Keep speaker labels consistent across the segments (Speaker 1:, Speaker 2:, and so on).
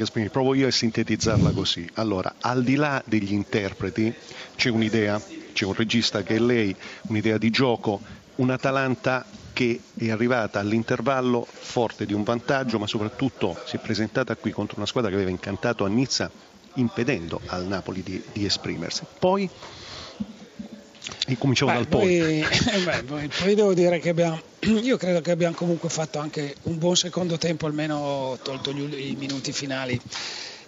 Speaker 1: Gasperini, provo io a sintetizzarla così. Allora, al di là degli interpreti, c'è un'idea, c'è un regista che è lei, un'idea di gioco, un'Atalanta che è arrivata all'intervallo forte di un vantaggio, ma soprattutto si è presentata qui contro una squadra che aveva incantato a Nizza, impedendo al Napoli di, di esprimersi. Poi cominciamo
Speaker 2: beh,
Speaker 1: dal
Speaker 2: poi. Beh, poi. poi devo dire che abbiamo, io credo che abbiamo comunque fatto anche un buon secondo tempo, almeno tolto gli, i minuti finali.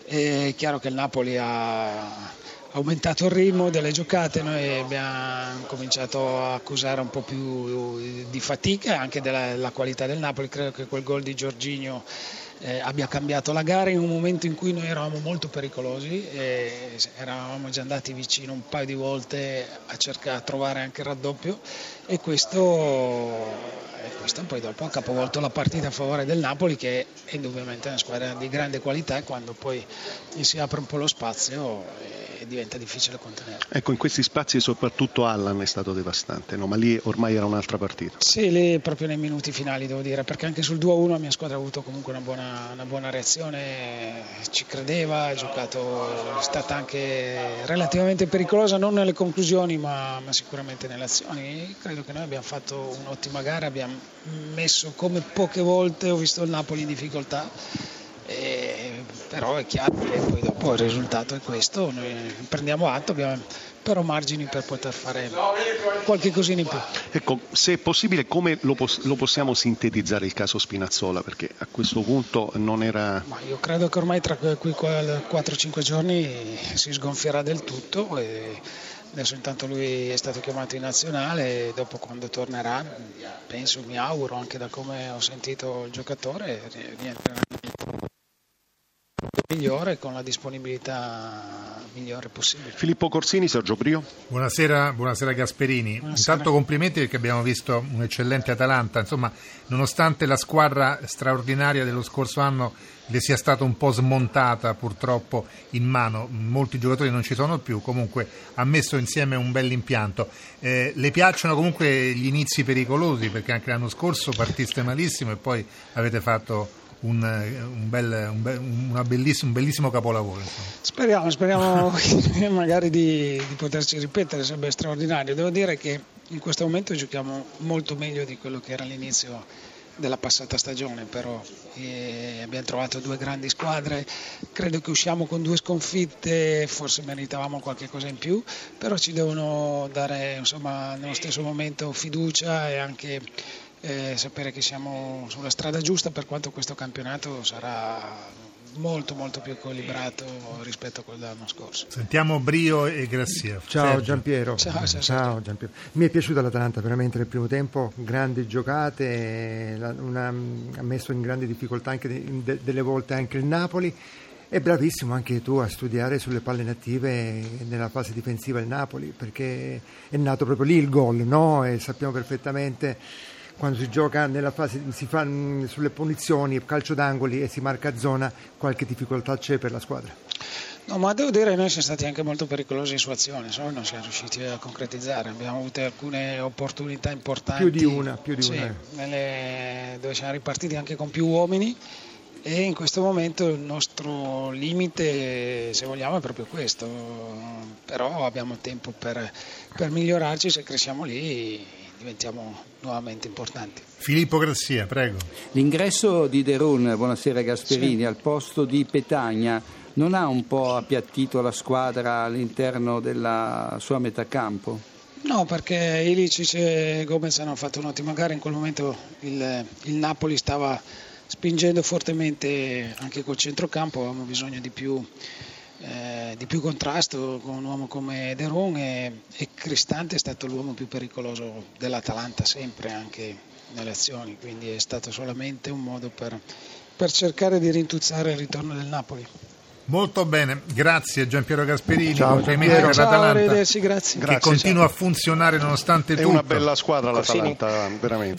Speaker 2: È chiaro che il Napoli ha aumentato il ritmo delle giocate, noi abbiamo cominciato a accusare un po' più di fatica e anche della qualità del Napoli, credo che quel gol di Giorginio eh, abbia cambiato la gara in un momento in cui noi eravamo molto pericolosi eravamo già andati vicino un paio di volte a cercare di trovare anche il raddoppio. E questo questo poi dopo ha capovolto la partita a favore del Napoli che è indubbiamente una squadra di grande qualità e quando poi gli si apre un po' lo spazio eh, diventa difficile contenere.
Speaker 1: Ecco, in questi spazi soprattutto Allan è stato devastante, no? ma lì ormai era un'altra partita.
Speaker 2: Sì, lì proprio nei minuti finali devo dire, perché anche sul 2-1 la mia squadra ha avuto comunque una buona, una buona reazione, ci credeva, ha giocato, è stata anche relativamente pericolosa, non nelle conclusioni ma, ma sicuramente nelle azioni. Credo che noi abbiamo fatto un'ottima gara, abbiamo messo come poche volte ho visto il Napoli in difficoltà, e, però è chiaro che poi dopo il risultato è questo, noi prendiamo atto, abbiamo però margini per poter fare qualche cosina in più.
Speaker 1: Ecco, se è possibile come lo, pos- lo, possiamo sintetizzare il caso Spinazzola? Perché a questo punto non era...
Speaker 2: Ma io credo che ormai tra quei 4-5 giorni si sgonfierà del tutto e Adesso intanto lui è stato chiamato in nazionale e dopo quando tornerà, penso, mi auguro anche da come ho sentito il giocatore, rientrerà migliore con la disponibilità migliore possibile.
Speaker 1: Filippo Corsini, Sergio Brio.
Speaker 3: Buonasera, buonasera Gasperini. Buonasera. Intanto complimenti perché abbiamo visto un eccellente Atalanta, insomma, nonostante la squadra straordinaria dello scorso anno le sia stata un po' smontata purtroppo in mano, molti giocatori non ci sono più, comunque ha messo insieme un bel impianto. Eh, le piacciono comunque gli inizi pericolosi perché anche l'anno scorso partiste malissimo e poi avete fatto un, un, bel, un, be, bellissimo, un bellissimo capolavoro. Insomma.
Speaker 2: Speriamo, speriamo magari di, di, poterci ripetere, sarebbe straordinario. Devo dire che in questo momento giochiamo molto meglio di quello che era all'inizio della passata stagione, però eh, abbiamo trovato due grandi squadre, credo che usciamo con due sconfitte, forse meritavamo qualche cosa in più, però ci devono dare insomma, nello stesso momento fiducia e anche eh, sapere che siamo sulla strada giusta per quanto questo campionato sarà molto molto più equilibrato rispetto a quello dell'anno scorso.
Speaker 3: Sentiamo Brio e Grassia.
Speaker 4: Ciao Giampiero.
Speaker 2: Ciao, ciao,
Speaker 4: ciao Giampiero. Mi è piaciuta l'Atalanta veramente nel primo tempo, grandi giocate, una, ha messo in grande difficoltà anche de, delle volte anche il Napoli. È bravissimo anche tu a studiare sulle palle native nella fase difensiva il Napoli, perché è nato proprio lì il gol, no? E sappiamo perfettamente quando si gioca nella fase, si fa mm, sulle punizioni, calcio d'angoli e si marca zona, qualche difficoltà c'è per la squadra.
Speaker 2: No, ma devo dire che noi siamo stati anche molto pericolosi in su azione, solo non siamo riusciti a concretizzare, abbiamo avuto alcune opportunità importanti.
Speaker 4: Più di una, più di
Speaker 2: sì,
Speaker 4: una.
Speaker 2: Nelle, dove siamo ripartiti anche con più uomini e in questo momento il nostro limite, se vogliamo, è proprio questo, però abbiamo tempo per, per migliorarci, se cresciamo lì diventiamo nuovamente importanti.
Speaker 3: Filippo Grassia, prego.
Speaker 5: L'ingresso di Derun, buonasera Gasperini, sì. al posto di Petagna non ha un po' appiattito la squadra all'interno della sua metà campo?
Speaker 2: No, perché Ilicic e Gomez hanno fatto un'ottima gara, in quel momento il, il Napoli stava spingendo fortemente anche col centrocampo, avevamo bisogno di più eh, di più contrasto con un uomo come Deron e, e Cristante è stato l'uomo più pericoloso dell'Atalanta sempre anche nelle azioni, quindi è stato solamente un modo per, per cercare di rintuzzare il ritorno del Napoli.
Speaker 3: Molto bene, grazie Giampiero Gasperini,
Speaker 4: ciao,
Speaker 3: complimenti per l'Atalanta
Speaker 2: grazie.
Speaker 3: che grazie, continua ciao. a funzionare nonostante
Speaker 1: è
Speaker 3: tutto.
Speaker 1: È una bella squadra l'Atalanta, veramente.